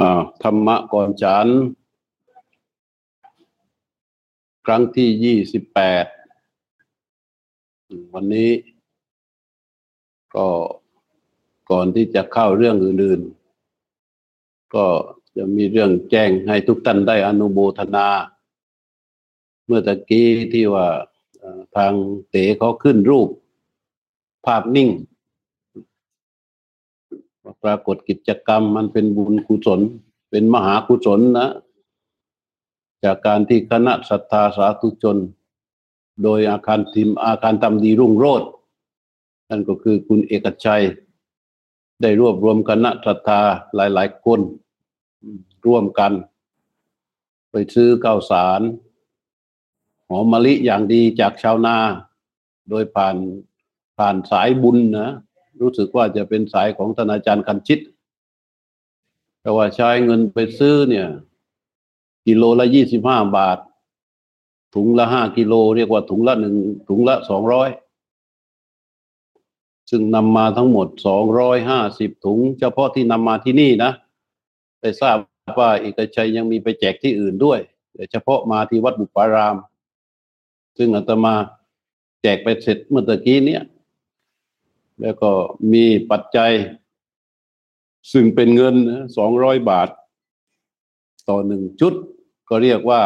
อ่าธรรมะก่อนฉัน ครั้งที่ยี่สิบแปดวันนี้ ก็ก่อนที่จะเข้าเรื่องอื่น ๆ ก็จะมีเรื่องแจ้งให้ทุกท่านได้อนุโมทนา เมื่อตะกี้ที่ว่าทางเต๋เขาขึ้นรูป ภาพนิ่ง ปรากฏกิจกรรมมันเป็นบุญกุศล เป็นมหากุศลนะ จากการที่คณะศรัทธาสาธุชน โดยอาคารทีมอาคารทำดีรุ่งโรจน์นั่นก็คือคุณเอกชัย ได้รวบรวมคณะศรัทธาหลายๆคนร่วมกัน ไปซื้อข้าวสาร หอมมะลิอย่างดีจากชาวนา โดยผ่านผ่านสายบุญนะ รู้สึกว่าจะเป็นสายของธนาจารย์คันชิตแต่ว่าใช้เงินไปซื้อเนี่ย กิโลละยี่สิบห้าบาท ถุงละห้ากิโล เรียกว่าถุงละหนึ่งถุงละสองร้อยซึ่งนำมาทั้งหมดสองร้อยห้าสิบถุง เฉพาะที่นำมาที่นี่นะไปทราบว่าเอกชัยยังมีไปแจกที่อื่นด้วยเฉพาะมาที่วัดบุปาราม ซึ่งอาตมาแจกไปเสร็จเมื่อตะกี้เนี้ย แล้วก็มีปัจจัย ซึ่งเป็นเงินสองร้อยบาท ต่อหนึ่งชุด ก็เรียกว่า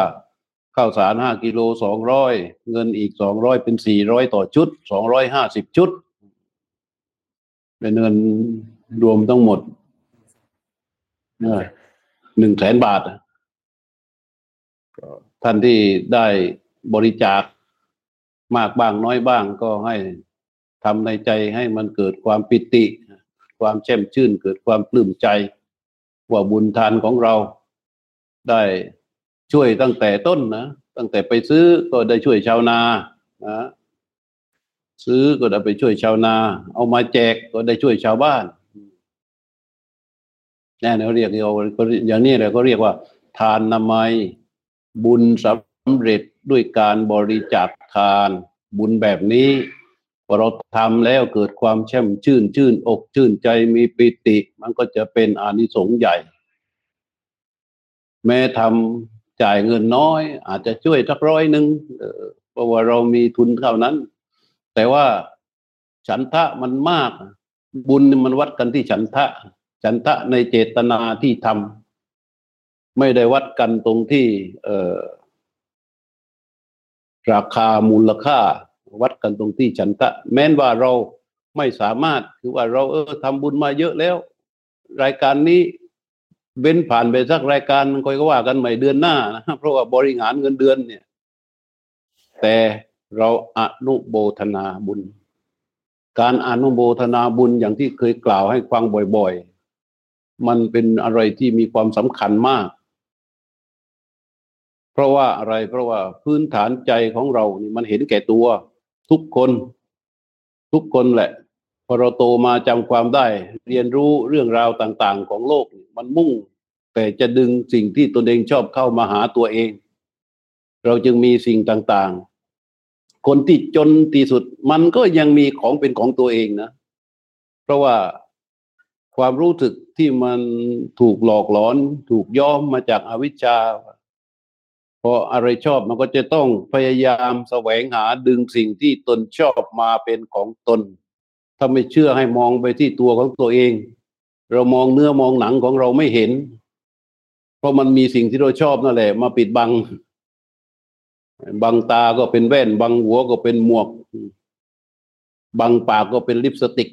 ข้าวสารห้ากิโลสองร้อยเงินอีกสองร้อยเป็นสี่ร้อยต่อชุดสองร้อยห้าสิบชุด เป็นเงินรวมทั้งหมดหนึ่งแสนบาทท่านที่ได้บริจาคมากบ้างน้อยบ้างก็ให้ ทำในใจให้มันเกิดความปิติ ความแช่มชื่นเกิดความปลื้มใจ ว่าบุญทานของเราได้ช่วยตั้งแต่ต้นนะตั้งแต่ไปซื้อก็ได้ช่วยชาวนานะซื้อก็ได้ไปช่วยชาวนา เอามาแจกก็ได้ช่วยชาวบ้านแน่เขาเรียกเอาอย่างนี้เลยก็เรียกว่า ทานนามัย บุญสำเร็จด้วยการบริจาคทาน บุญแบบนี้ พอเราทำแล้วเกิดความแช่มชื่น ชื่นอกชื่นใจมีปิติ มันก็จะเป็นอานิสงส์ใหญ่ แม้ทำจ่ายเงินน้อย อาจจะช่วยสักร้อยหนึ่งเพราะว่าเรามีทุนเท่านั้น แต่ว่าฉันทะมันมาก บุญมันวัดกันที่ฉันทะ ฉันทะในเจตนาที่ทำไม่ได้วัดกันตรงที่ เออราคามูลค่า วัดกันตรงที่ฉันทะ แม้นว่าเราไม่สามารถคือว่าเราเออทำบุญมาเยอะแล้ว รายการนี้เว้นผ่านไปสักรายการคอยก็ว่ากันใหม่เดือนหน้านะเพราะว่าบริหารเงินเดือนเนี่ย แต่เราอนุโบทนาบุญ การอนุโบทนาบุญอย่างที่เคยกล่าวให้ฟังบ่อยๆ มันเป็นอะไรที่มีความสำคัญมาก เพราะว่าอะไรเพราะว่าพื้นฐานใจของเรานี่มันเห็นแก่ตัว ทุกคน ทุกคนแหละ พอเราโตมาจำความได้ เรียนรู้เรื่องราวต่าง ๆ ของโลกมันมุ่ง แต่จะดึงสิ่งที่ตนเองชอบเข้ามาหาตัวเอง เราจึงมีสิ่งต่าง ๆ คนที่จนที่สุดมันก็ยังมีของเป็นของตัวเองนะ เพราะว่าความรู้สึกที่มันถูกหลอกหลอน ถูกย้อมมาจากอาวิชชา พออะไรชอบมันก็จะต้องพยายามแสวงหาดึงสิ่งที่ตนชอบมาเป็นของตน ถ้าไม่เชื่อให้มองไปที่ตัวของตัวเอง เรามองเนื้อมองหนังของเราไม่เห็น เพราะมันมีสิ่งที่เราชอบนั่นแหละ มาปิดบัง บังตาก็เป็นแว่น บังหัวก็เป็นหมวก บังปากก็เป็นลิปสติก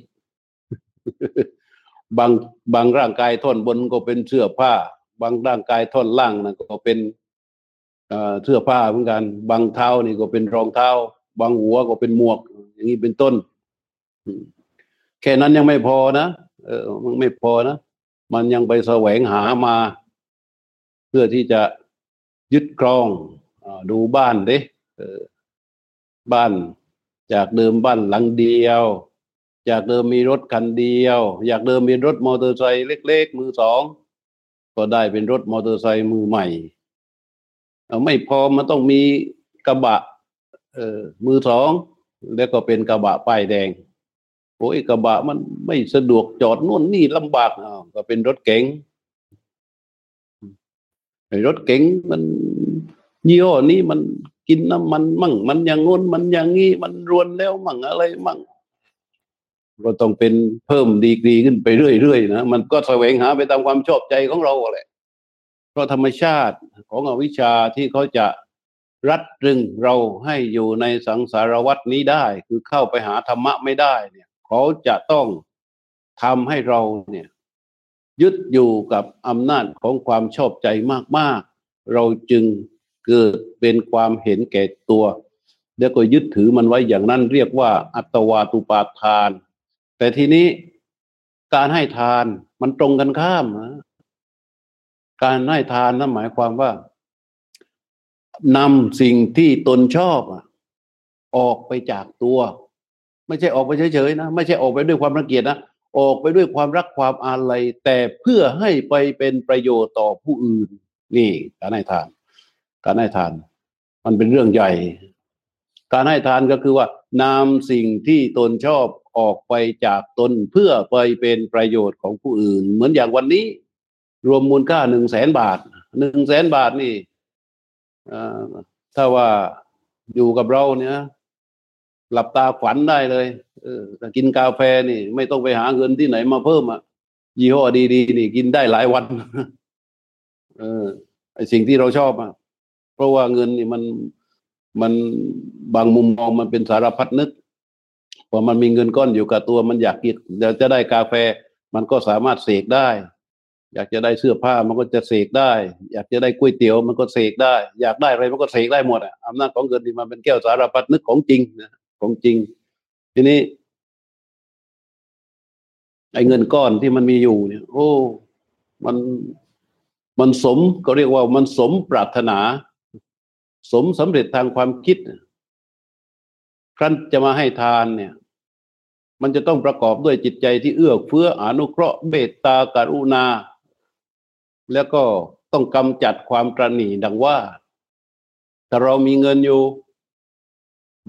บางบางร่างกายท่อนบนก็เป็นเสื้อผ้าบางร่างกายท่อนล่างนะก็เป็น เสื้อผ้าเหมือนกัน บางเท้านี่ก็เป็นรองเท้า บางหัวก็เป็นหมวก อย่างนี้เป็นต้น แค่นั้นยังไม่พอนะเออมันไม่พอนะ มันยังไปแสวงหามา เพื่อที่จะยึดครองอดูบ้านเด้บ้านจากเดิมบ้านหลังเดียว จากเดิมมีรถคันเดียว อยากเดิมมีรถมอเตอร์ไซค์เล็ก ๆ มือสอง ก็ได้เป็นรถมอเตอร์ไซค์มือใหม่ ไม่พอมันต้องมีกระบะเออมือสอง แล้วก็เป็นกระบะป้ายแดงโอ้ยกระบะมันไม่สะดวกจอดนู่นนี่ลำบากอ่าก็เป็นรถเก๋งรถเก๋งมันยี่ห้อนี้มันกินน้ำมันมั่ง มันอย่างงนมันอย่างงี้มันรวนแล้วมั่งอะไรมั่งก็ต้องเป็นเพิ่มดีกรีขึ้นไปเรื่อยๆนะมันก็แสวงหาไปตามความชอบใจของเราแหละ ราะธรรมชาติของอวิชชาที่เขาจะรัดรึงเราให้อยู่ในสังสารวัตนี้ได้ คือเข้าไปหาธรรมะไม่ได้เนี่ยเขาจะต้องทำให้เราเนี่ยยึดอยู่กับอำนาจของความชอบใจมาก ๆ เราจึงเกิดเป็นความเห็นแก่ตัว แล้วก็ยึดถือมันไว้อย่างนั้นเรียกว่าอัตวาตุปาทาน แต่ทีนี้การให้ทานมันตรงกันข้ามนะ การให้ทานนั่นหมายความว่านำสิ่งที่ตนชอบออกไปจากตัว ไม่ใช่ออกไปเฉยๆนะ ไม่ใช่ออกไปด้วยความรังเกียจนะออกไปด้วยความรักความอาลัยแต่เพื่อให้ไปเป็นประโยชน์ต่อผู้อื่น นี่การให้ทาน การให้ทาน มันเป็นเรื่องใหญ่ การให้ทานก็คือว่านำสิ่งที่ตนชอบออกไปจากตนเพื่อไปเป็นประโยชน์ของผู้อื่น เหมือนอย่างวันนี้ รวมมูลค่าหนึ่งแสนบาทหนึ่งแสนบาทนี่ถ้าว่าอยู่กับเราเนี่ยหลับตาขวัญได้เลยเออกินกาแฟนี่ ไม่ต้องไปหาเงินที่ไหนมาเพิ่มอะยี่ห้อดีๆนี่กินได้หลายวัน เออไอสิ่งที่เราชอบอะเพราะว่าเงินนี่มันมันบางมุมมองมันเป็นสารพัดนึกพอมันมีเงินก้อนอยู่กับตัวมันอยากกินเดี๋ยวจะได้กาแฟ มันก็สามารถเสกได้ อยากจะได้เสื้อผ้ามันก็จะเสกได้ อยากจะได้ก๋วยเตี๋ยวมันก็เสกได้ อยากได้อะไรมันก็เสกได้หมดอะอำนาจของเงินที่มันเป็นแก้วสารพัดนึกของจริงนะของจริง ทีนี้ ไอ้เงินก้อนที่มันมีอยู่เนี่ย โอ้ มันมันสมก็เรียกว่ามันสมปรารถนา สมสำเร็จทางความคิด ครั้นจะมาให้ทานเนี่ยมันจะต้องประกอบด้วยจิตใจที่เอื้อเฟื้ออนุเคราะห์เมตตากรุณา แล้วก็ต้องกำจัดความตรณีดังว่าถ้าเรามีเงินอยู่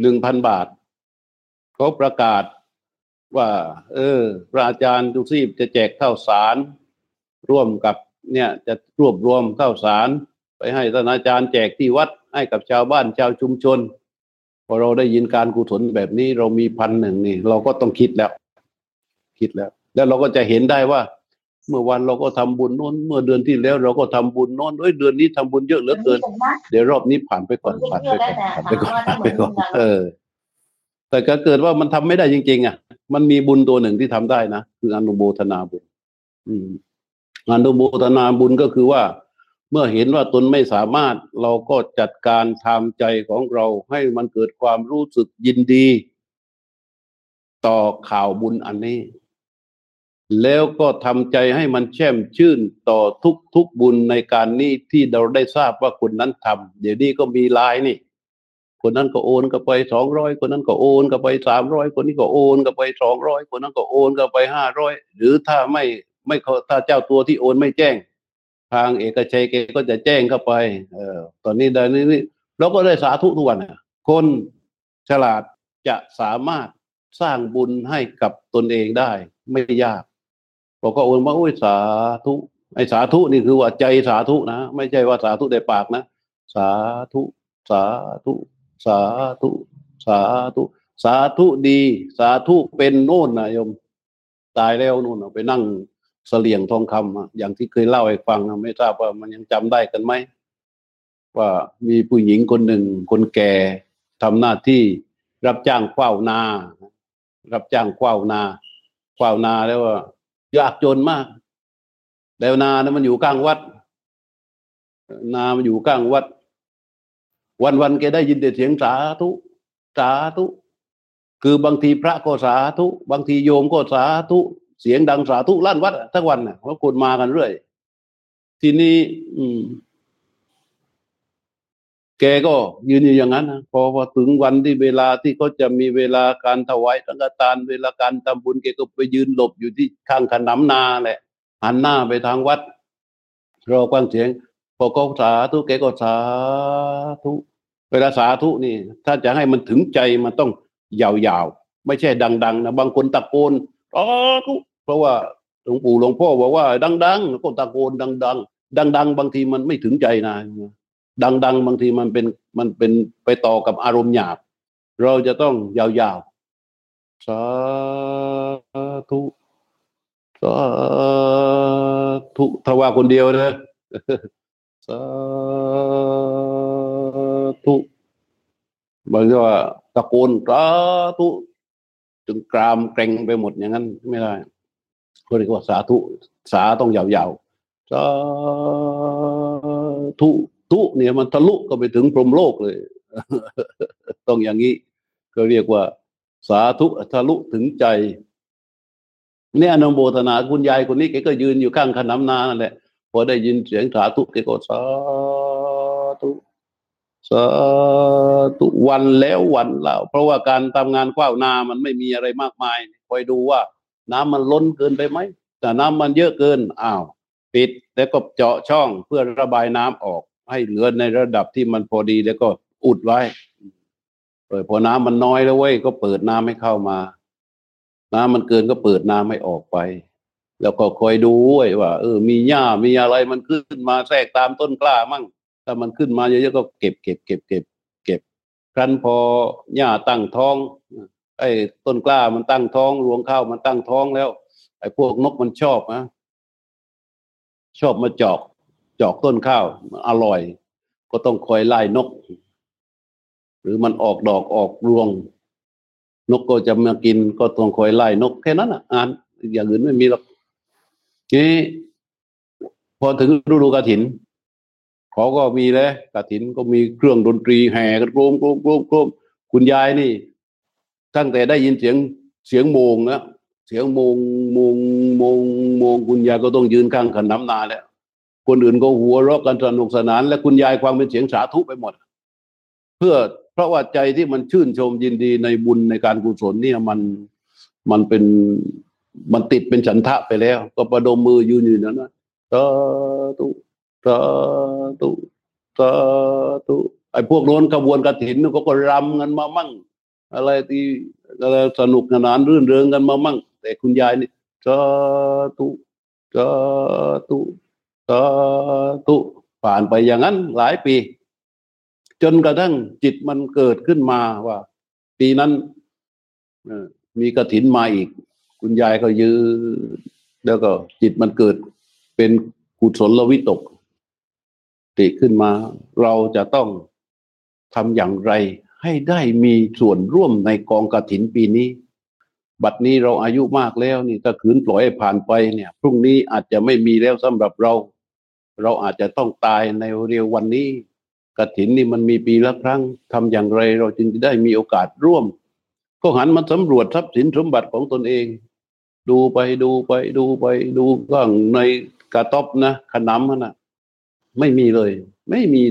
หนึ่งพันบาทเขาประกาศว่า เออพระอาจารย์ทุกซีบจะแจกข้าวสาร ร่วมกับเนี่ยจะรวบรวมข้าวสาร ไปให้ท่านอาจารย์แจกที่วัดให้กับชาวบ้านชาวชุมชนพอเราได้ยินการกุศลแบบนี้เรามีพันหนึ่งนี่ เราก็ต้องคิดแล้ว คิดแล้ว แล้วเราก็จะเห็นได้ว่า เมื่อวันเราก็ทำบุญโน้น เมื่อเดือนที่แล้วเราก็ทำบุญโน้นเอ้ยเดือนนี้ทำบุญเยอะเหลือเกิน เดี๋ยวรอบนี้ผ่านไปก่อนผ่านไปก่อนผ่านไปก่อนผ่านไปก่อนเออ แต่ก็เกิดว่ามันทำไม่ได้จริง ๆ อะ มันมีบุญตัวหนึ่งที่ทำได้นะคืออนุโมทนาบุญ อืมอนุโมทนาบุญก็คือว่า เมื่อเห็นว่าตนไม่สามารถเราก็จัดการทำใจของเราให้มันเกิดความรู้สึกยินดี ต่อข่าวบุญอันนี้ แล้วก็ทำใจให้มันแช่มชื่นต่อทุกทุกบุญในการนี้ที่เราได้ทราบว่าคนนั้นทำเดี๋ยวนี้ก็มีลายนี่ คนนั้นก็โอนกับไปสองร้อยคนนั้นก็โอนกับไปสามร้อยคนนี้ก็โอนกับไปสองร้อยคนนั้นก็โอนกับไปห้าร้อยหรือถ้าไม่ไม่ถ้าเจ้าตัวที่โอนไม่แจ้ง ทางเอกชัยเกก็จะแจ้งเข้าไป เออตอนนี้เดี๋ยวนี้เราก็ได้สาธุทุกวันคนฉลาดจะสามารถสร้างบุญให้กับตนเองได้ไม่ยาก บอกก็โอนมาโอ้ยสาธุไอ้สาธุนี่คือว่าใจสาธุนะไม่ใช่ว่าสาธุในปากนะสาธุสาธุสาธุสาธุสาธุดี สาธุเป็นโน่นนะโยม ตายแล้วโน่นไปนั่งเสลียงทองคำอย่างที่เคยเล่าให้ฟังไม่ทราบว่ามันยังจำได้กันไหมว่ามีผู้หญิงคนหนึ่งคนแก่ทำหน้าที่รับจ้างเฝ้านา รับจ้างเฝ้านาเฝ้านาแล้วว่า ยากจนมาก แล้วนานะมันอยู่กลางวัด นามันอยู่กลางวัด วันวันแกได้ยินแต่เสียงสาธุ สาธุ คือบางทีพระก็สาธุ บางทีโยมก็สาธุ เสียงดังสาธุลั่นวัดทั้งวันนะเพราะคนมากันเรื่อย ทีนี้ อืม แกก็ยืนอยู่อย่างนั้นนะพอพอถึงวันที่เวลาที่เขาจะมีเวลาการถวายสังฆทาน เวลาการทำบุญแกก็ไปยืนหลบอยู่ที่ข้างขนำนาแหละหันหน้าไปทางวัดรอฟังเสียง พอเขาสาธุแกก็สาธุเวลาสาธุนี่ ถ้าจะให้มันถึงใจมันต้องยาวๆ ไม่ใช่ดัง ๆ นะบางคนตะโกนสาธุเพราะว่าหลวงปู่หลวงพ่อบอกว่า ดังๆก็ตะโกนดัง ๆ ดัง ๆ บางทีมันไม่ถึงใจนะ ดัง ๆ บางทีมันเป็นมันเป็นไปต่อกับอารมณ์หยาบ เราจะต้องยาวๆสาธุสาธุทว่าคนเดียวนะสาธุบางทีว่าตะโกนสาธุถึงกรามเกรงไปหมดอย่างนั้นไม่ได้เขาเรียกว่าสาธุ สาต้องยาวๆสาธุ ทุเนี่ยมันทะลุก็ไปถึงพรหมโลกเลย ต้องอย่างนี้ก็เรียกว่า สาธุทะลุถึงใจเนี่ยนโมทนาคุณยายคนนี้แกก็ยืนอยู่ข้างขนำนานั่นแหละพอได้ยินเสียงสาธุแกก็สาธุสาธุวันแล้ววันเล่าเพราะว่าการทำงานข้าวนามันไม่มีอะไรมากมายคอยดูว่า น้ำมันล้นเกินไปไหมแต่น้ำมันเยอะเกินอ้าว ปิดแล้วก็เจาะช่องเพื่อระบายน้ำออก ให้เหลือในระดับที่มันพอดีแล้วก็อุดไว้ เปิดพอน้ำมันน้อยแล้วเว้ยก็เปิดน้ำให้เข้ามา น้ำมันเกินก็เปิดน้ำให้ออกไป แล้วก็คอยดูด้วยว่าเออ มีหญ้ามีอะไรมันขึ้นมาแทรกตามต้นกล้ามั่งถ้ามันขึ้นมาเยอะๆก็เก็บเก็บเก็บเก็บเก็บครั้นพอหญ้าตั้งท้องไอ้ต้นกล้ามันตั้งท้อง รวงข้าวมันตั้งท้องแล้ว ไอ้พวกนกมันชอบนะชอบมาจอก จอกต้นข้าวอร่อย ก็ต้องคอยไล่นก หรือมันออกดอกออกรวง นกก็จะมากินก็ต้องคอยไล่นกแค่นั้นอะอ่านอย่างอื่นไม่มีหรอกนี่พอถึงฤดูกระถินเขาก็มีแล้วกระถินก็มีเครื่องดนตรีแห่กันโกรมโกรมโกรมโกรมคุณยายนี่ตั้งแต่ได้ยินเสียงเสียงโมงนะเสียงโมงโมงโมงโมงคุณยายก็ต้องยืนข้างขันน้ำนาแล้ว คนอื่นก็หัวเราะกันสนุกสนาน และคุณยายความเป็นเสียงสาธุไปหมด เพื่อเพราะว่าใจที่มันชื่นชมยินดีในบุญในการกุศลเนี่ยมันมันเป็นมันติดเป็นฉันทะไปแล้ว ก็ประดมมือยืนอยู่นั้นนะสาธุสาธุสาธุไอ้พวกโน้นขบวนกระถินก็ก็รำกันมามั่ง อะไรที่อะไรสนุกสนานรื่นเริงกันมามั่ง แต่คุณยายนี่สาธุสาธุ สาธุผ่านไปอย่างนั้นหลายปี จนกระทั่งจิตมันเกิดขึ้นมาว่า ปีนั้นมีกระถินมาอีก คุณยายก็ยืนแล้วก็จิตมันเกิดเป็นกุศลวิตก ติขึ้นมา เราจะต้องทำอย่างไร ให้ได้มีส่วนร่วมในกองกระถินปีนี้ บัดนี้เราอายุมากแล้วนี่ถ้าขืนปล่อยผ่านไปเนี่ย พรุ่งนี้อาจจะไม่มีแล้วสำหรับเรา เราอาจจะต้องตายในเร็ววันนี้กระถินนี่มันมีปีละครั้งทำอย่างไรเราจึงจะได้มีโอกาสร่วม ก็หันมาสำรวจทรัพย์สินสมบัติของตนเอง ดูไปดูไปดูไปดูก้างในกระต๊อบนะขนำนะไม่มีเลย ไม่มี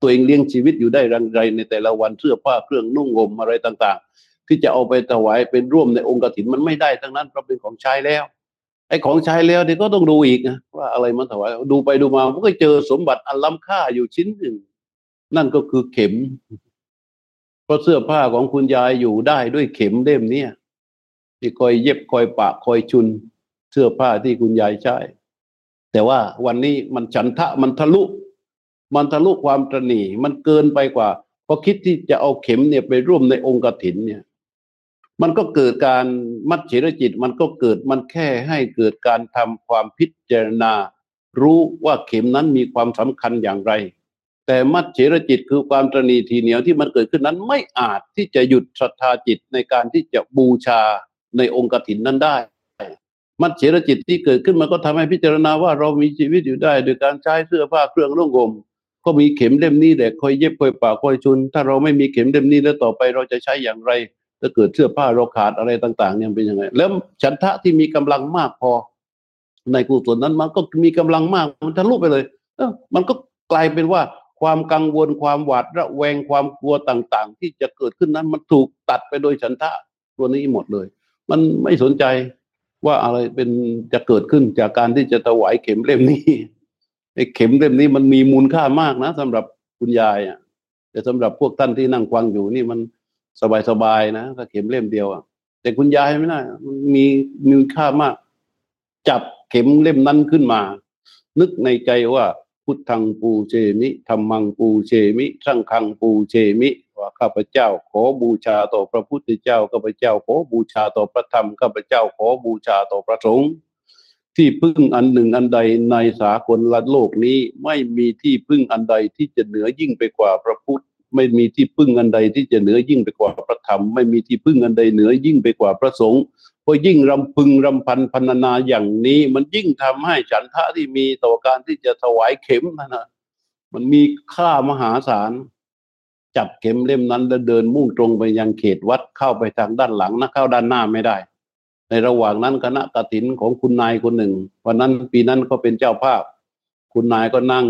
ตัวเองเลี้ยงชีวิตอยู่ได้รังไรในแต่ละวันเสื้อผ้าเครื่องนุ่งห่มอะไรต่าง ๆ ที่จะเอาไปถวายเป็นร่วมในองค์กฐินมันไม่ได้ทั้งนั้นเพราะเป็นของใช้แล้ว ไอ้ของใช้แล้วเดี๋ยก็ต้องดูอีกนะว่าอะไรมันถวายดูไปดูมามันก็เจอสมบัติอันล้ำค่าอยู่ชิ้นหนึ่ง นั่นก็คือเข็มเพราะเสื้อผ้าของคุณยายอยู่ได้ด้วยเข็มเล่มนี้ที่คอยเย็บคอยปะคอยชุน เสื้อผ้าที่คุณยายใช้แต่ว่าวันนี้มันฉันทะมันทะลุ มันทะลุความตรณีมันเกินไปกว่าพอคิดที่จะเอาเข็มเนี่ยไปร่วมในองค์กถินเนี่ย มันก็เกิดการมัดเฉรจิต มันก็เกิดมันแค่ให้เกิดการทำความพิจารณา รู้ว่าเข็มนั้นมีความสำคัญอย่างไร แต่มัดเฉรจิตคือความตรณีทีเหนียวที่มันเกิดขึ้นนั้นไม่อาจที่จะหยุดศรัทธาจิตในการที่จะบูชาในองค์กถินนั้นได้ มัดเฉรจิตที่เกิดขึ้นมันก็ทำให้พิจารณาว่าเรามีชีวิตอยู่ได้ โดยการใช้เสื้อผ้าเครื่องนุ่งห่มก็มีเข็มเล่มนี้แหละคอยเย็บคอยปากคอยชุน ถ้าเราไม่มีเข็มเล่มนี้แล้วต่อไปเราจะใช้อย่างไร ถ้าเกิดเสื้อผ้าเราขาดอะไรต่าง ๆ เนี่ยเป็นยังไง แล้วฉันทะที่มีกำลังมากพอ ในกุศลนั้นมันก็มีกำลังมากมันทะลุไปเลยเออมันก็กลายเป็นว่าความกังวลความหวาดระแวงความกลัวต่างๆ ที่จะเกิดขึ้นนั้นมันถูกตัดไปโดยฉันทะตัวนี้หมดเลย มันไม่สนใจว่าอะไรเป็นจะเกิดขึ้นจากการที่จะถวายเข็มเล่มนี้ไอ้เข็มเล่มนี้มันมีมูลค่ามากนะสำหรับคุณยายอะแต่สำหรับพวกท่านที่นั่งฟังอยู่นี่มัน สบายๆนะถ้าเข็มเล่มเดียวอะแต่คุณยายไม่ได้มันมีมีค่ามาก จับเข็มเล่มนั้นขึ้นมา นึกในใจว่าพุทธังปูเชมิธรรมังปูเชมิสังฆังปูเชมิว่าข้าพเจ้าขอบูชาต่อพระพุทธเจ้าข้าพเจ้าขอบูชาต่อพระธรรมข้าพเจ้าขอบูชาต่อพระสงฆ์ที่พึ่งอันหนึ่งอันใดในสากลโลกนี้ไม่มีที่พึ่งอันใดที่จะเหนือยิ่งไปกว่าพระพุทธ ไม่มีที่พึ่งอันใดที่จะเหนือยิ่งไปกว่าพระธรรม ไม่มีที่พึ่งอันใดเหนือยิ่งไปกว่าพระสงฆ์พอยิ่งรำพึงรำพันพรรณนาอย่างนี้ มันยิ่งทำให้ฉันทะที่มีต่อการที่จะถวายเข็มนะนะมันมีค่ามหาศาลจับเข็มเล่มนั้นแล้วเดินมุ่งตรงไปยังเขตวัดเข้าไปทางด้านหลังนะเข้าด้านหน้าไม่ได้ ในระหว่างนั้นคณะกฐินของคุณนายคนหนึ่งวันนั้นปีนั้นก็เป็นเจ้าภาพ คุณนายก็นั่ง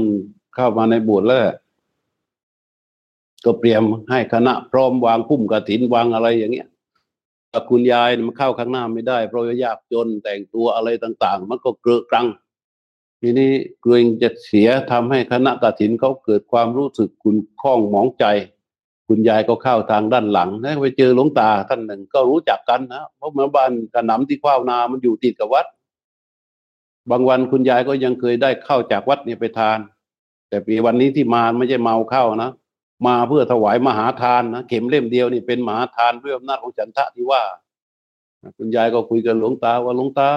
เข้ามาในโบสถ์แล้ว ก็เตรียมให้คณะพร้อมวางพุ่มกระถินวางอะไรอย่างเงี้ยแต่คุณยายมันเข้าข้างหน้าไม่ได้ เพราะยากจนแต่งตัวอะไรต่าง ๆ มันก็เกลือกรัง ทีนี้เกรงจะเสียทำให้คณะกฐินเขาเกิดความรู้สึกคุณข้องหมองใจ คุณยายก็เข้าทางด้านหลังแล้วไปเจอหลวงตาท่านหนึ่งก็รู้จักกันนะเพราะเมื่อบ้านกระหนำที่ข้าวนามันอยู่ติดกับวัด บางวันคุณยายก็ยังเคยได้เข้าจากวัดนี่ไปทาน แต่ปีวันนี้ที่มาไม่ใช่เมาเข้านะ มาเพื่อถวายมหาทานนะเข็มเล่มเดียวนี่เป็นมหาทานด้วยอำนาจของจันทะที่ว่าคุณยายก็คุยกับหลวงตาว่าหลวงตา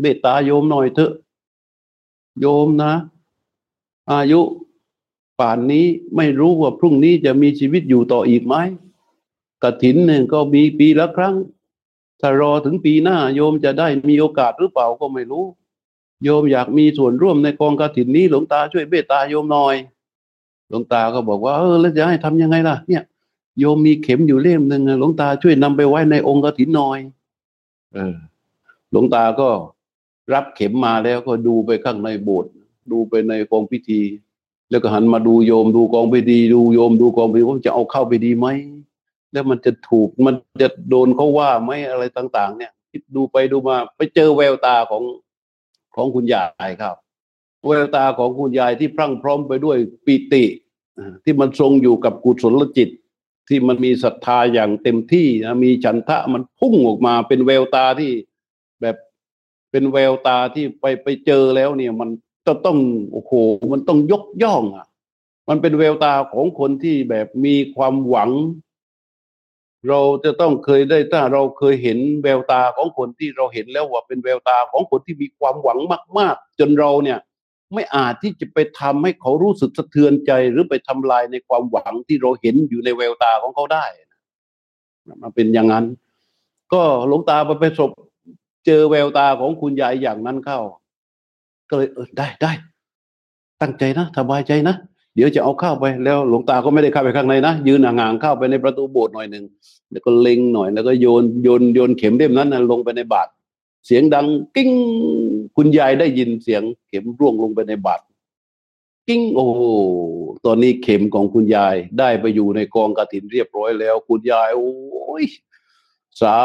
เมตตาโยมหน่อยเถอะโยมนะ อายุป่านนี้ไม่รู้ว่าพรุ่งนี้จะมีชีวิตอยู่ต่ออีกไหมกระถินหนึ่งก็มีปีละครั้ง ถ้ารอถึงปีหน้า โยมจะได้มีโอกาสหรือเปล่าก็ไม่รู้ โยมอยากมีส่วนร่วมในกองกระถินนี้หลวงตาช่วยเมตตาโยมหน่อย หลวงตาก็บอกว่าเออแล้วจะให้ทำยังไงล่ะ เนี่ยโยมมีเข็มอยู่เล่มหนึ่งหลวงตาช่วยนำไปไว้ในองค์กฐินหน่อย เออ หลวงตาก็รับเข็มมาแล้วก็ดูไปข้างในโบสถ์ดูไปในกองพิธี แล้วก็หันมาดูโยมดูกองพิธี ดูโยมดูกองพิธีว่าจะเอาเข้าไปดีไหมแล้วมันจะถูกมันจะโดนเขาว่าไหมอะไรต่าง ๆ เนี่ยคิดดูไปดูมา ไปเจอแววตาของของคุณยายครับ แววตาของคุณยายที่พรั่งพร้อมไปด้วยปิติ ที่มันทรงอยู่กับกุศลจิต ที่มันมีศรัทธาอย่างเต็มที่นะมีฉันทะมันพุ่งออกมาเป็นแววตาที่แบบเป็นแววตาที่ไปไปเจอแล้วเนี่ย มันจะต้องโอ้โหมันต้องยกย่องอะ มันเป็นแววตาของคนที่แบบมีความหวัง เราจะต้องเคยได้ถ้าเราเคยเห็นแววตาของคนที่เราเห็นแล้วว่าเป็นแววตาของคนที่มีความหวังมาก ๆ จนเราเนี่ย ไม่อาจที่จะไปทำให้เขารู้สึกสะเทือนใจ หรือไปทำลายในความหวังที่เราเห็นอยู่ในแววตาของเขาได้มาเป็นอย่างนั้น ก็หลวงตาไปประสบเจอแววตาของคุณยายอย่างนั้นเข้า ก็เลยเออได้ได้ ตั้งใจนะสบายใจนะเดี๋ยวจะเอาเข้าไปแล้วหลวงตาก็ไม่ได้เข้าไปข้างในนะยืนห่างๆเข้าไปในประตูโบสถ์หน่อยหนึ่งแล้วก็เล็งหน่อยแล้วก็โยนโยนโยนเข็มเล่มนั้นลงไปในบาตร เสียงดังกิ้งคุณยายได้ยินเสียง เข็มร่วงลงไปในบาตรกิ้งโอ้ตอนนี้เข็มของคุณยายได้ไปอยู่ในกองกระถินเรียบร้อยแล้ว คุณยายโอ้ยสา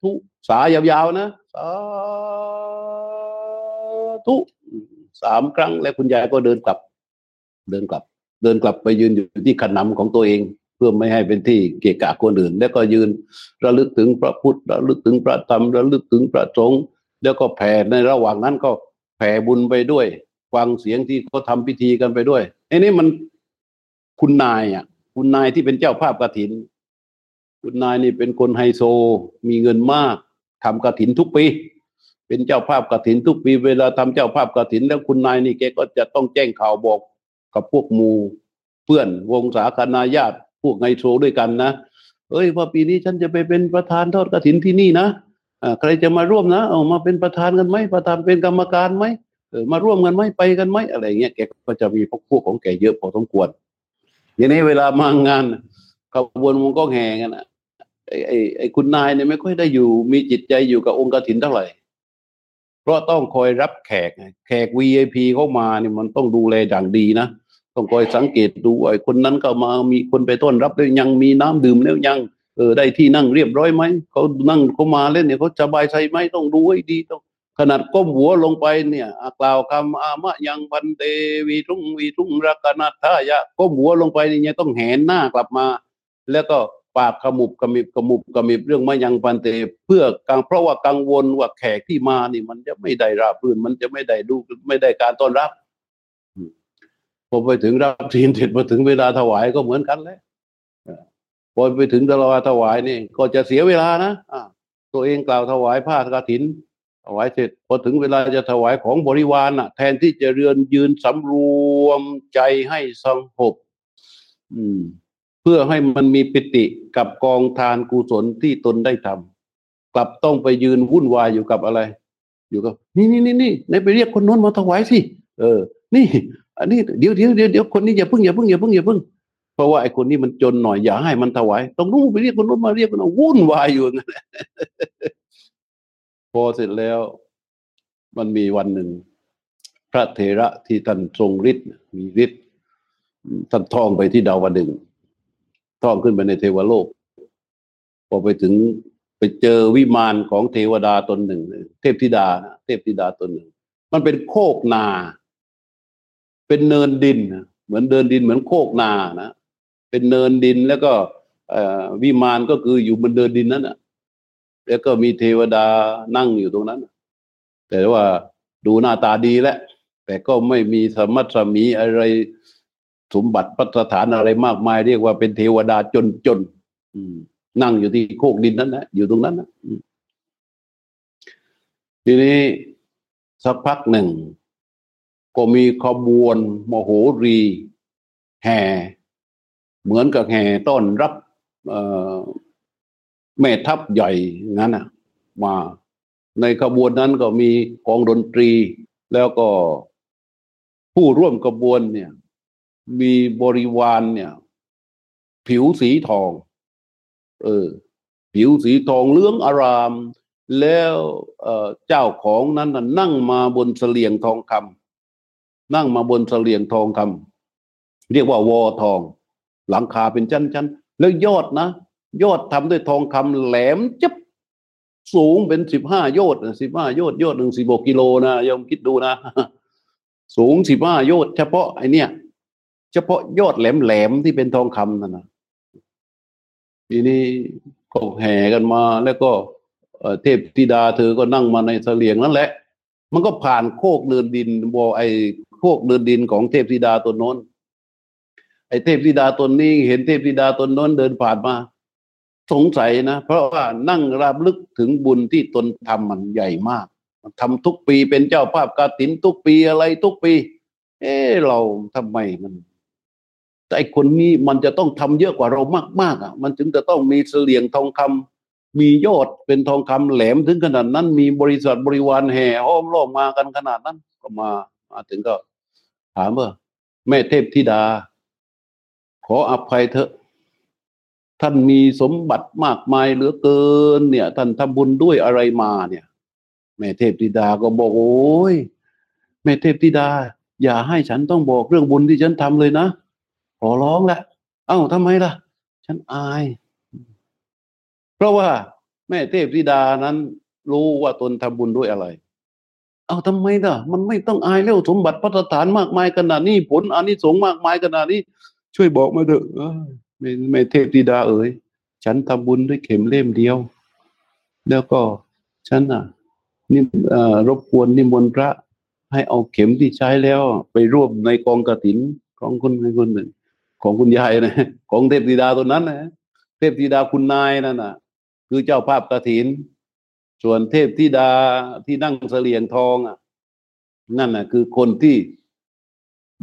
ธุสายาวๆนะสาธุสามครั้งแล้วคุณยายก็เดินกลับ เดินกลับ เดินกลับไปยืนอยู่ที่ขนำของตัวเอง พื่อไม่ให้เป็นที่เกะกะคนอื่น แล้วก็ยืนระลึกถึงพระพุทธระลึกถึงพระธรรมระลึกถึงพระสงฆ์แล้วก็แผ่ในระหว่างนั้นก็แผ่บุญไปด้วย ฟังเสียงที่เขาทาพิธีกันไปด้วยไอ้นี่มันคุณนายอะ คุณนายที่เป็นเจ้าภาพกฐิน คุณนายนี่เป็นคนไฮโซมีเงินมากทำกฐินทุกปี เป็นเจ้าภาพกฐินทุกปีเวลาทำเจ้าภาพกฐิน แล้วคุณนายนี่แกก็จะต้องแจ้งข่าวบอกกับพวกมูเพื่อนวงศาคณาญาติ พวกไงโชด้วยกันนะเอ้ยว่าปีนี้ฉันจะไปเป็นประธานทอดกระถินที่นี่นะอ่าใครจะมาร่วมนะเอามาเป็นประธานกันไหมประธานเป็นกรรมการไหมเออมาร่วมกันไหมไปกันไหมอะไรเงี้ยแกก็จะมีพวกพวกของแกเยอะพอสมควรทีนี้เวลามางานขบวนมันก็แห่กันนะไอ้ไอ้ไอ้คุณนายเนี่ยไม่ค่อยได้อยู่ มีจิตใจอยู่กับองค์กฐินเท่าไหร่ เพราะต้องคอยรับแขกแขก VIP เข้ามาเนี่ยมันต้องดูแลอย่างดีนะ ต้องคอยสังเกตดูไอ้คนนั้นก็มามีคนไปต้อนรับแล้วยังมีน้ำดื่มแล้วยังเออได้ที่นั่งเรียบร้อยไหมเขานั่งเขามาเล่นเนี่ยเขาสบายใจไหมต้องดูให้ดีต้องขนาดก้มหัวลงไปเนี่ยกล่าวคำอามะยังพันเตวีทุ่งวีทุ่งรักนาทายะก้มหัวลงไปเนี่ยต้องแหนหน้ากลับมา แล้วก็ปากขมุบขมิบขมุบขมิบเรื่องมายังพันเต เพื่อกังเพราะว่ากังวลว่าแขกที่มานี่มันจะไม่ได้ราบรื่นมันจะไม่ได้ดูไม่ได้การต้อนรับ พอไปถึงรับทีนเสร็จมาถึงเวลาถวายก็เหมือนกันแล้วพอไปถึงตลอดถวายนี่ ก็จะเสียเวลานะอ่าตัวเองกล่าวถวายผ้ากฐิน ถวายเสร็จ พอถึงเวลาจะถวายของบริวารน่ะ แทนที่จะเรือนยืนสำรวมใจให้สงบอืม เพื่อให้มันมีปิติกับกองทานกุศลที่ตนได้ทำกลับต้องไปยืนวุ่นวายอยู่กับอะไร อยู่กับ นี่นี่นี่นี่ไหนไปเรียกคนโน้นมาถวายสิเออ นี่ อันนี้เดี๋ยวเดี๋ยวเดี๋ยวเดี๋ยวคนนี้อย่าพึ่งอย่าพึ่งอย่าพึ่งอย่าพึ่งเพราะว่าไอ้คนนี้มันจนหน่อยอย่าให้มันถวายต้องรู้ไปเรียกคนโน้นมาเรียกคนวุ่นวายอยู่นั่นพอเสร็จแล้ว มันมีวันหนึ่ง พระเถระที่ท่านทรงฤทธิ์มีฤทธิ์ท่านท่องไปที่ดาวดึงท่องขึ้นไปในเทวโลก พอไปถึงไปเจอวิมานของเทวดาตนหนึ่ง เทพธิดา เทพธิดาตนหนึ่ง มันเป็นโคกนา เป็นเนินดิน เหมือนเดินดินเหมือนโคกนานะเป็นเนินดินแล้วก็วิมานก็คืออยู่บนเดินดินนั้นนะแล้วก็มีเทวดานั่งอยู่ตรงนั้นแต่ว่าดูหน้าตาดีแล้วแต่ก็ไม่มีสมัตสมีอะไรสมบัติพัฒฐานอะไรมากมาย เรียกว่าเป็นเทวดาจนจนนั่งอยู่ที่โคกดินนั้นนะอยู่ตรงนั้นนะทีนี้สักพักหนึ่ง ก็มีขบวนมโหรี แห่เหมือนกับแห่ต้อนรับแม่ทัพใหญ่งั้นอะมาในขบวนนั้นก็มีกองดนตรี แล้วก็ผู้ร่วมขบวนเนี่ย มีบริวารเนี่ย ผิวสีทอง เออ ผิวสีทองเลื้องอาราม แล้วเเจ้าของนั้นนั่งมาบนเสลียงทองคำ นั่งมาบนเสลียงทองคำเรียกว่าวอทอง หลังคาเป็นชั้นๆ แล้วยอดนะ ยอดทำด้วยทองคำแหลมจับสูงเป็นสิบห้ายอดสิบห้ายอดยอดหนึ่งสิบกกิโลนะยอมคิดดูนะ สูงสิบห้ายอดเฉพาะไอเนี้ยเฉพาะยอดแหลมแหลมที่เป็นทองคำนั่นนะทีนี้ก็แห่กันมาแล้วก็เทพธิดาเธอก็นั่งมาในเสลียงนั่นแหละ มันก็ผ่านโคกเดินดินบอไอ โคกเดินดินของเทพธิดาตนโน้น ไอเทพธิดาตนนี้เห็นเทพธิดาตนโน้นเดินผ่านมา สงสัยนะ เพราะว่านั่งราบลึกถึงบุญที่ตนทำมันใหญ่มากทำทุกปีเป็นเจ้าภาพกาตินทุกปีอะไรทุกปี เออเราทำไมมันแต่คนนี้มันจะต้องทำเยอะกว่าเรามากๆอะ มันถึงจะต้องมีเสลียงทองคำมียอดเป็นทองคำแหลมถึงขนาดนั้น มีบริษัทบริวารแห่ห้อมล้อมมากันขนาดนั้น ก็มามาถึงก็ามว่า แม่เทพธิดา ขออภัยเถอะ ท่านมีสมบัติมากมายเหลือเกิน เนี่ย ท่านทำบุญด้วยอะไรมาเนี่ย แม่เทพธิดาก็บอกโอ้ยแม่เทพธิดา อย่าให้ฉันต้องบอกเรื่องบุญที่ฉันทำเลยนะขอร้องแหละเอ้าทำไมล่ะ ฉันอาย เพราะว่าแม่เทพธิดานั้นรู้ว่าตนทำบุญด้วยอะไร เอาทำไมล่ะ มันไม่ต้องอายแล้วสมบัติพัฒฐานมากมายขนาดนี้ผลอานิสงส์มากมายขนาดนี้ ช่วยบอกมาเถอะไม่ไม่เทพธิดาเอ๋ยฉันทำบุญด้วยเข็มเล่มเดียว แล้วก็ฉันอะนี่รบกวนนิมนต์พระ ให้เอาเข็มที่ใช้แล้วไปรวบในกองกระถินของคนคนหนึ่ง ของคุณยายนะของเทพธิดาตัวนั้นนะเทพธิดาคุณนายนั่นน่ะ คือเจ้าภาพกระถิน ส่วนเทพธิดาที่นั่งเสลียงทองอะ นั่นน่ะ คือคนที่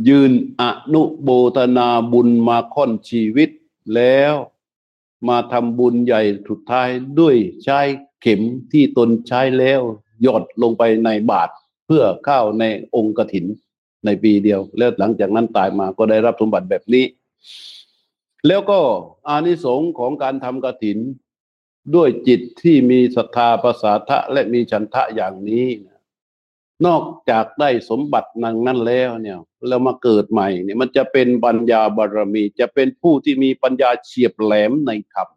ยืนอนุโบตนาบุญมาค่อนชีวิตแล้วมาทำบุญใหญ่สุดท้ายด้วยใช้เข็มที่ตนใช้แล้วหยดลงไปในบาทเพื่อเข้าในองค์กถินในปีเดียว แล้วหลังจากนั้นตายมาก็ได้รับสมบัติแบบนี้ แล้วก็อานิสงส์ของการทำกถิน ด้วยจิตที่มีศรัทธาประสาทะและมีฉันทะอย่างนี้นอกจากได้สมบัตินังนั้นแล้วเนี่ยแล้วมาเกิดใหม่เนี่ยมันจะเป็นปัญญาบารมี จะเป็นผู้ที่มีปัญญาเฉียบแหลมในธรรม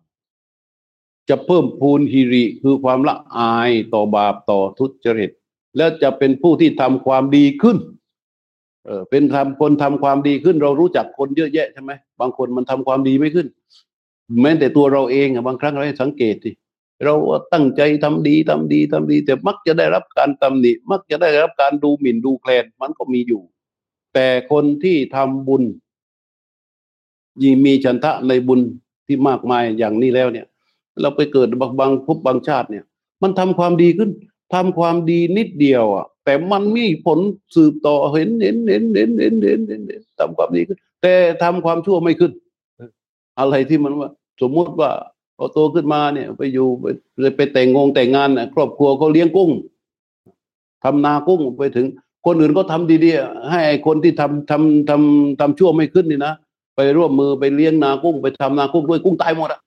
จะเพิ่มพูนฮิริคือความละอายต่อบาปต่อทุจริต แล้วจะเป็นผู้ที่ทำความดีขึ้นเออเป็นทำคนทำความดีขึ้น เรารู้จักคนเยอะแยะใช่ไหมบางคนมันทำความดีไม่ขึ้น แม้แต่ตัวเราเองบางครั้งเราให้สังเกตดิเราตั้งใจทำดีทำดีทำดี แต่มักจะได้รับการตำหนิ มักจะได้รับการดูหมิ่นดูแคลนมันก็มีอยู่ แต่คนที่ทำบุญยีมีฉันทะในบุญที่มากมายอย่างนี้แล้วเนี่ย เราไปเกิดบางบางพบบางชาติเนี่ย มันทำความดีขึ้น ทำความดีนิดเดียวอะ แต่มันมีผลสืบต่อเห็นเห็นเห็นเห็นเห็นเห็นเห็นทำความดีขึ้น แต่ทำความชั่วไม่ขึ้น อะไรที่มันว่า สมมุติว่าพอโตขึ้นมาเนี่ย ไปอยู่ไปไปแต่งงงแต่งงานน่ะครอบครัวเขาเลี้ยงกุ้งทำนากุ้งไปถึง คนอื่นก็ทำดีๆให้คนที่ทำทำทำทำชั่วไม่ขึ้นนี่นะไปร่วมมือไปเลี้ยงนากุ้ง ไปทำนากุ้งด้วยกุ้งตายหมดอะ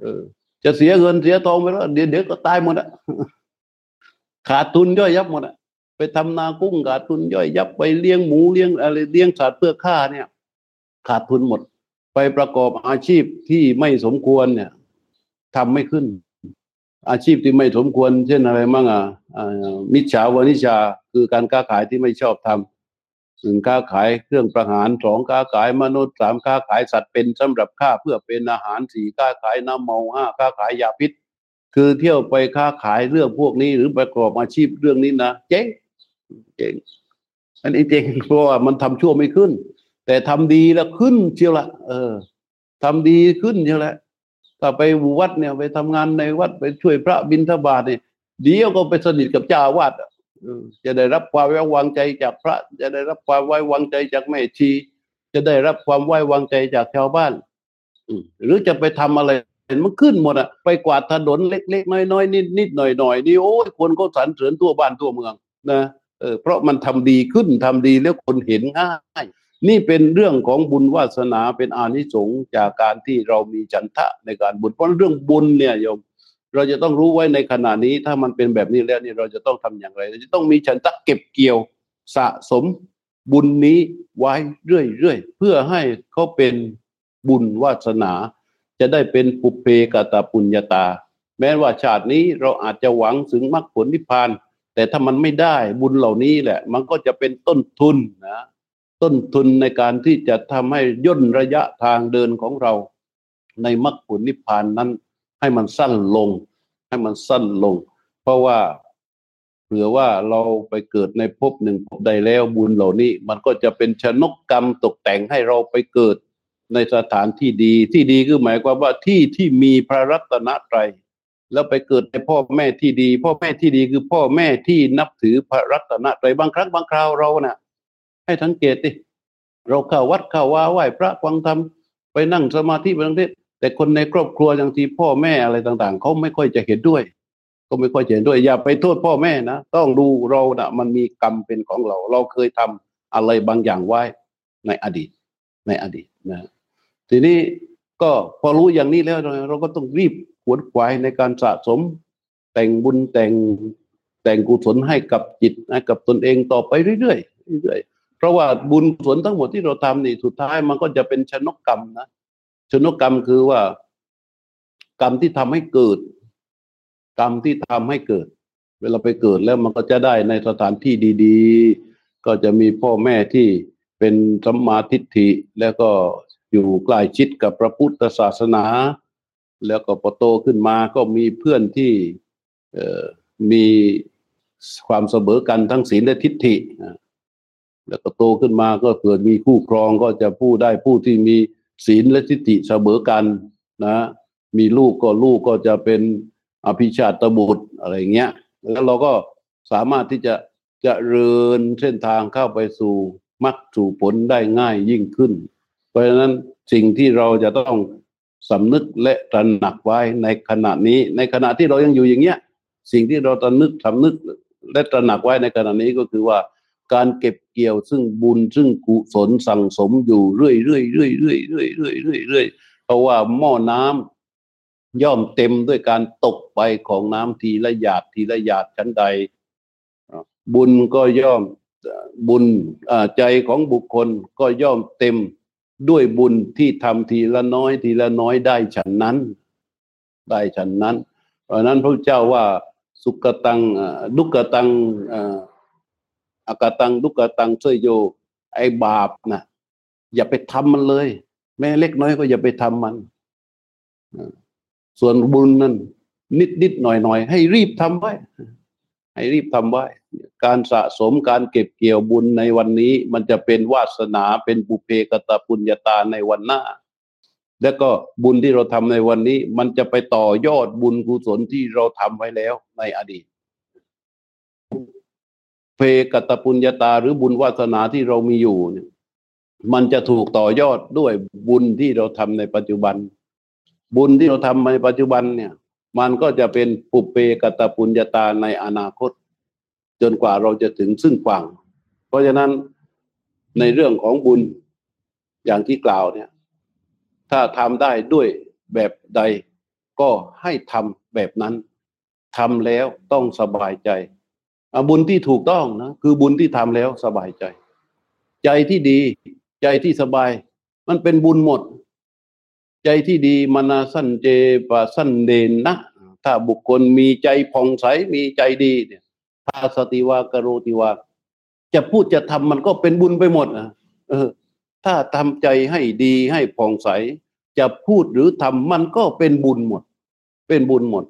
เออ จะเสียเงินเสียทองไปแล้วเดี๋ยวเดี๋ยวก็ตายหมดอะขาดทุนย่อยยับหมดอะไปทำนากุ้งขาดทุนย่อยยับไปเลี้ยงหมูเลี้ยงอะไรเลี้ยงสัตว์เพื่อฆ่าเนี่ย ขาดทุนหมด ไปประกอบอาชีพที่ไม่สมควรเนี่ยทำไม่ขึ้น อาชีพที่ไม่สมควร เช่นอะไรมั่งอะมิจฉาวนิชาคือการค้าขายที่ไม่ชอบทำหนึ่งค้าขายเครื่องประหารสองค้าขายมนุษย์สามค้าขายสัตว์เป็นสำหรับฆ่าเพื่อเป็นอาหารสี่ค้าขายน้ำเมาห้าค้าขายยาพิษ คือเที่ยวไปค้าขายเรื่องพวกนี้ หรือประกอบอาชีพเรื่องนี้นะเจ๊งเจ๊งอันนี้เจ๊งเพราะว่ามันทำชั่วไม่ขึ้น แต่ทำดีแล้วขึ้นเชียวละเออทำดีขึ้นเชียวละถ้าไปวัดเนี่ยไปทำงานในวัดไปช่วยพระบิณฑบาตเนี่ยเดี๋ยวก็ไปสนิทกับเจ้าวาดจะได้รับความไว้วางใจจากพระ จะได้รับความไว้วางใจจากแม่ชีจะได้รับความไว้วางใจจากชาวบ้านหรือจะไปทำอะไรเห็นมันขึ้นหมดอะไปกวาดถนนเล็กๆน้อยๆนิดๆหน่อยๆนี่โอ้ยคนก็สรรเสริญทั่วบ้านทั่วเมืองนะเออเพราะมันทำดีขึ้นทำดีแล้วคนเห็นง่าย นี่เป็นเรื่องของบุญวาสนาเป็นอานิสงส์จากการที่เรามีจันทะในการบุญเพราะเรื่องบุญเนี่ยโยมเราจะต้องรู้ไว้ในขณะนี้ถ้ามันเป็นแบบนี้แล้วนี่เราจะต้องทำอย่างไร เราจะต้องมีฉันทะเก็บเกี่ยวสะสมบุญนี้ไว้เรื่อยๆเพื่อให้เขาเป็นบุญวาสนา จะได้เป็นปุเพกตาปุญญาตา แม้ว่าชาตินี้เราอาจจะหวังถึงมรรคผลนิพพาน แต่ถ้ามันไม่ได้บุญเหล่านี้แหละ มันก็จะเป็นต้นทุนนะ ต้นทุนในการที่จะทำให้ย่นระยะทางเดินของเรา ในมรรคผลนิพพานนั้น ให้มันสั้นลง ให้มันสั้นลง เพราะว่าเผื่อว่าเราไปเกิดในภพหนึ่งภพใดแล้วบุญเหล่านี้ มันก็จะเป็นชนกกรรมตกแต่งให้เราไปเกิดในสถานที่ดีที่ดีคือหมายความว่าที่ที่มีพระรัตนตรัยแล้วไปเกิดในพ่อแม่ที่ดี พ่อแม่ที่ดีคือพ่อแม่ที่นับถือพระรัตนตรัยบางครั้งบางคราวเราเนะ่ะ ให้สังเกตดิเราเข้าวัดเข้าว่าไหว้พระฟังธรรมไปนั่งสมาธิไปทั้งที่แต่คนในครอบครัวอย่างที่พ่อแม่อะไรต่างๆเขาไม่ค่อยจะเห็นด้วย ก็ไม่ค่อยเห็นด้วย อย่าไปโทษพ่อแม่นะต้องดูเรานะมันมีกรรมเป็นของเรา เราเคยทำอะไรบางอย่างไว้ในอดีต ในอดีตนะ ทีนี้ก็พอรู้อย่างนี้แล้ว เราก็ต้องรีบขวนขวายในการสะสม แต่งบุญแต่งแต่งกุศลให้กับจิตให้กับตนเองต่อไปเรื่อยๆเรื่อยๆ เพราะว่าบุญกุศลทั้งหมดที่เราทำนี่สุดท้ายมันก็จะเป็นชนกกรรมนะชนกกรรมคือว่ากรรมที่ทำให้เกิด กรรมที่ทำให้เกิด เวลาไปเกิดแล้วมันก็จะได้ในสถานที่ดีๆ ก็จะมีพ่อแม่ที่เป็นสัมมาทิฏฐิแล้วก็อยู่ใกล้ชิดกับพระพุทธศาสนา แล้วก็พอโตขึ้นมาก็มีเพื่อนที่มีความเสมอกันทั้งศีลและทิฏฐิ แล้วก็โตขึ้นมาก็เกิดมีคู่ครองก็จะผู้ได้ผู้ที่มีศีลและทิฏฐิเสมอกันนะมีลูกก็ลูกก็จะเป็นอภิชาตบุตรอะไรเงี้ย แล้วเราก็สามารถที่จะจะเริญเส้นทางเข้าไปสู่มรรคสู่ผลได้ง่ายยิ่งขึ้น เพราะฉะนั้นสิ่งที่เราจะต้องสำนึกและตระหนักไว้ในขณะนี้ ในขณะที่เรายังอยู่อย่างเงี้ย สิ่งที่เราตระนึกสำนึกและตระหนักไว้ในขณะนี้ก็คือว่าการเก็บ เกี่ยว ซึ่งบุญซึ่งกุศลสั่งสมอยู่เรื่อยเรื่อยเรื่อยเรื่อยเรื่อยเรื่อยเรื่อยเรื่อยเพราะว่าหม้อน้ำย่อมเต็มด้วยการตกไปของน้ำทีละหยาดทีละหยาดชั้นใด บุญก็ย่อมบุญใจของบุคคลก็ย่อมเต็มด้วยบุญที่ทำทีละน้อยทีละน้อยได้ฉันนั้น ได้ฉันนั้น เพราะนั้นพระเจ้าว่าสุกตังดุกตัง อกตังดุกตังเสยโย ไอ้บาปนะอย่าไปทำมันเลย แม้เล็กน้อยก็อย่าไปทำมัน ส่วนบุญนั้นนิดนิดหน่อยหน่อยให้รีบทำไว้ ให้รีบทำไว้ การสะสมการเก็บเกี่ยวบุญในวันนี้ มันจะเป็นวาสนาเป็นบุเพกตปุญญาตาในวันหน้า แล้วก็บุญที่เราทำในวันนี้ มันจะไปต่อยอดบุญกุศลที่เราทำไว้แล้วในอดีต เพกตปุญญาตาหรือบุญวาสนาที่เรามีอยู่เนี่ยมันจะถูกต่อยอดด้วยบุญที่เราทำในปัจจุบัน บุญที่เราทำในปัจจุบันเนี่ย มันก็จะเป็นปุเพกตปุญญาตาในอนาคต จนกว่าเราจะถึงซึ่งฝั่ง เพราะฉะนั้นในเรื่องของบุญอย่างที่กล่าวเนี่ย ถ้าทำได้ด้วยแบบใดก็ให้ทำแบบนั้นทำแล้วต้องสบายใจ บุญที่ถูกต้องนะคือบุญที่ทำแล้วสบายใจ ใจที่ดี ใจที่สบาย มันเป็นบุญหมด ใจที่ดีมนาสั้นเจปะสั้นเดนนะถ้าบุคคลมีใจผ่องใสมีใจดีเนี่ยภาสติวากโรติวา จะพูดจะทำมันก็เป็นบุญไปหมดนะเออ ถ้าทำใจให้ดีให้ผ่องใส จะพูดหรือทำมันก็เป็นบุญหมด เป็นบุญหมด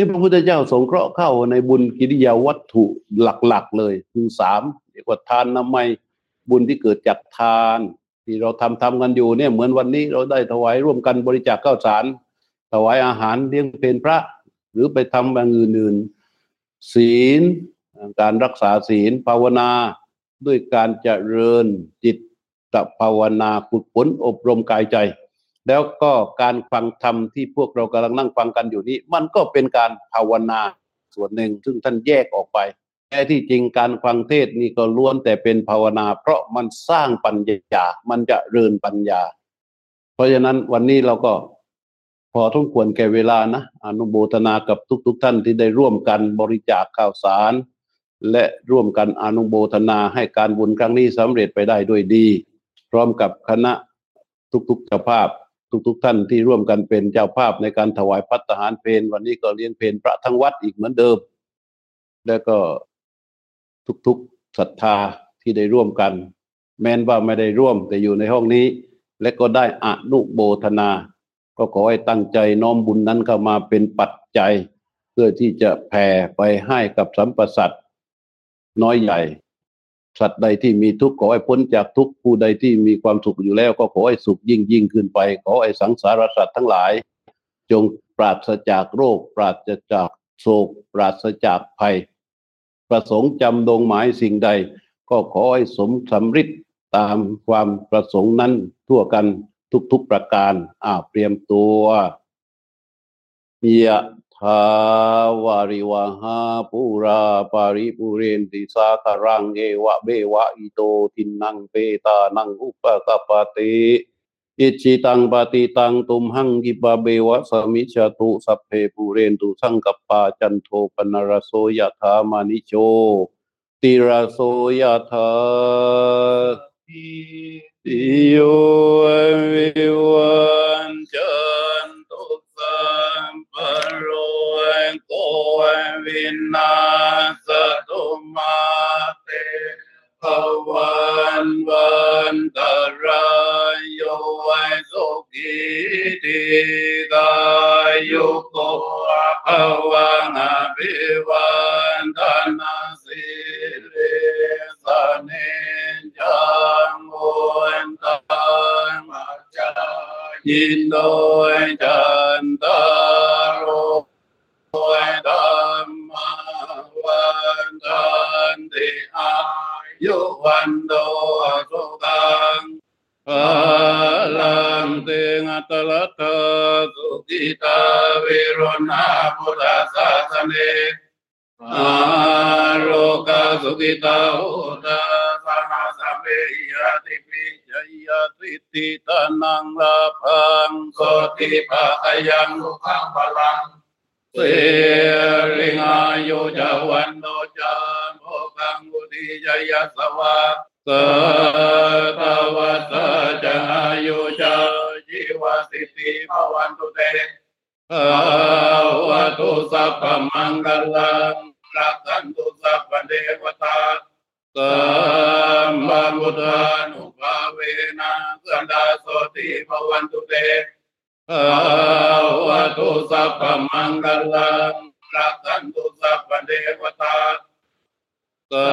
ที่พระพุทธเจ้าสงเคราะห์เข้าในบุญกิริยาวัตถุหลักๆ เลย คือสามเรียกว่าทานน้ำไม่บุญที่เกิดจากทาน ที่เราทำทำกันอยู่เนี่ยเหมือนวันนี้เราได้ถวายร่วมกันบริจาคข้าวสาร ถวายอาหารเลี้ยงเพลพระ หรือไปทำอย่างอื่นๆศีล การรักษาศีลภาวนาด้วยการเจริญจิตภาวนาฝึกฝนอบรมกายใจ แล้วก็การฟังธรรมที่พวกเรากำลังนั่งฟังกันอยู่นี้ มันก็เป็นการภาวนาส่วนหนึ่ง ซึ่งท่านแยกออกไปแต่ที่จริงการฟังเทศนี่ก็ล้วนแต่เป็นภาวนา เพราะมันสร้างปัญญา มันจะเริญปัญญา เพราะฉะนั้นวันนี้เราก็พอทุกควรแก่เวลานะอนุโมทนากับทุกๆทท่านที่ได้ร่วมกันบริจาคข่าวสาร และร่วมกันอนุโมทนาให้การบุญครั้งนี้สำเร็จไปได้ด้วยดี พร้อมกับคณะทุกๆเจ้าภาพ ทุกๆทท่านที่ร่วมกันเป็นเจ้าภาพในการถวายพัฒหารเพลวันนี้ก็เลี้ยงเพลพระทั้งวัดอีกเหมือนเดิม แล้วก็ทุกๆศรัทธาที่ได้ร่วมกัน แม้นว่าไม่ได้ร่วมแต่อยู่ในห้องนี้ และก็ได้อนุโบทนา ก็ขอให้ตั้งใจน้อมบุญนั้นเข้ามาเป็นปัจจัย เพื่อที่จะแผ่ไปให้กับสัมปสัตน้อยใหญ่ สัตว์ใดที่มีทุกข์ขอให้พ้นจากทุกข์ผู้ใดที่มีความสุขอยู่แล้ว ก็ขอให้สุขยิ่งยิ่งขึ้นไป ขอให้สังสารสัตว์ทั้งหลาย จงปราศจากโรค ปราศจากโศก ปราศจากภัย ประสงค์จำดงหมายสิ่งใด ก็ขอให้สมสำริดตามความประสงค์นั้นทั่วกันทุกๆประการ อ่าเตรียมตัวเยะ ทาวาริวหาปุราปาริปุเรนติสาคารังเอวะเบวะอิโตทินังเปตานังอุปกปติอิจิตังปฏิตังตุมหังกิปะเบวะสมิชตุสัพเพปุเรนตุสังกปาจันโทปนรโสยถามานิโชติรโสยถาติโยวิว มาติปิจยติติตานังลาพังโสติภะยังลุขังพลังเสริงอายุจาวันโนจามโภกังบุติจยสวะสตวัตจังอายุจาจิวสิติภวันตุเตภาวะตุสัพพมังคลังรักขันตุสัพพเทวตา สัมมาพุทธานุภาเวนะสันดาโสติภวันตุเตภาวะตุสัพพมังคลังรักขันตุสัพพเทวตาสั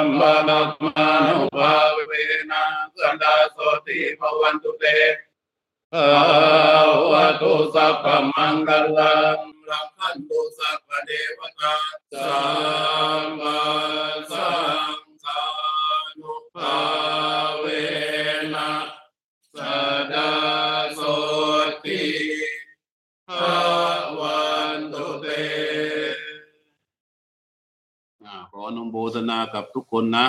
มมานามานุภาเวนะสันดาโสติภวันตุเตภาวะตุสัพพมังคลัง รักขันตุสัพเทวตาสัมมาสังฆานุภาเวนะสดาโสติภวันตุเตขออนุโมทนากับทุกคนนะ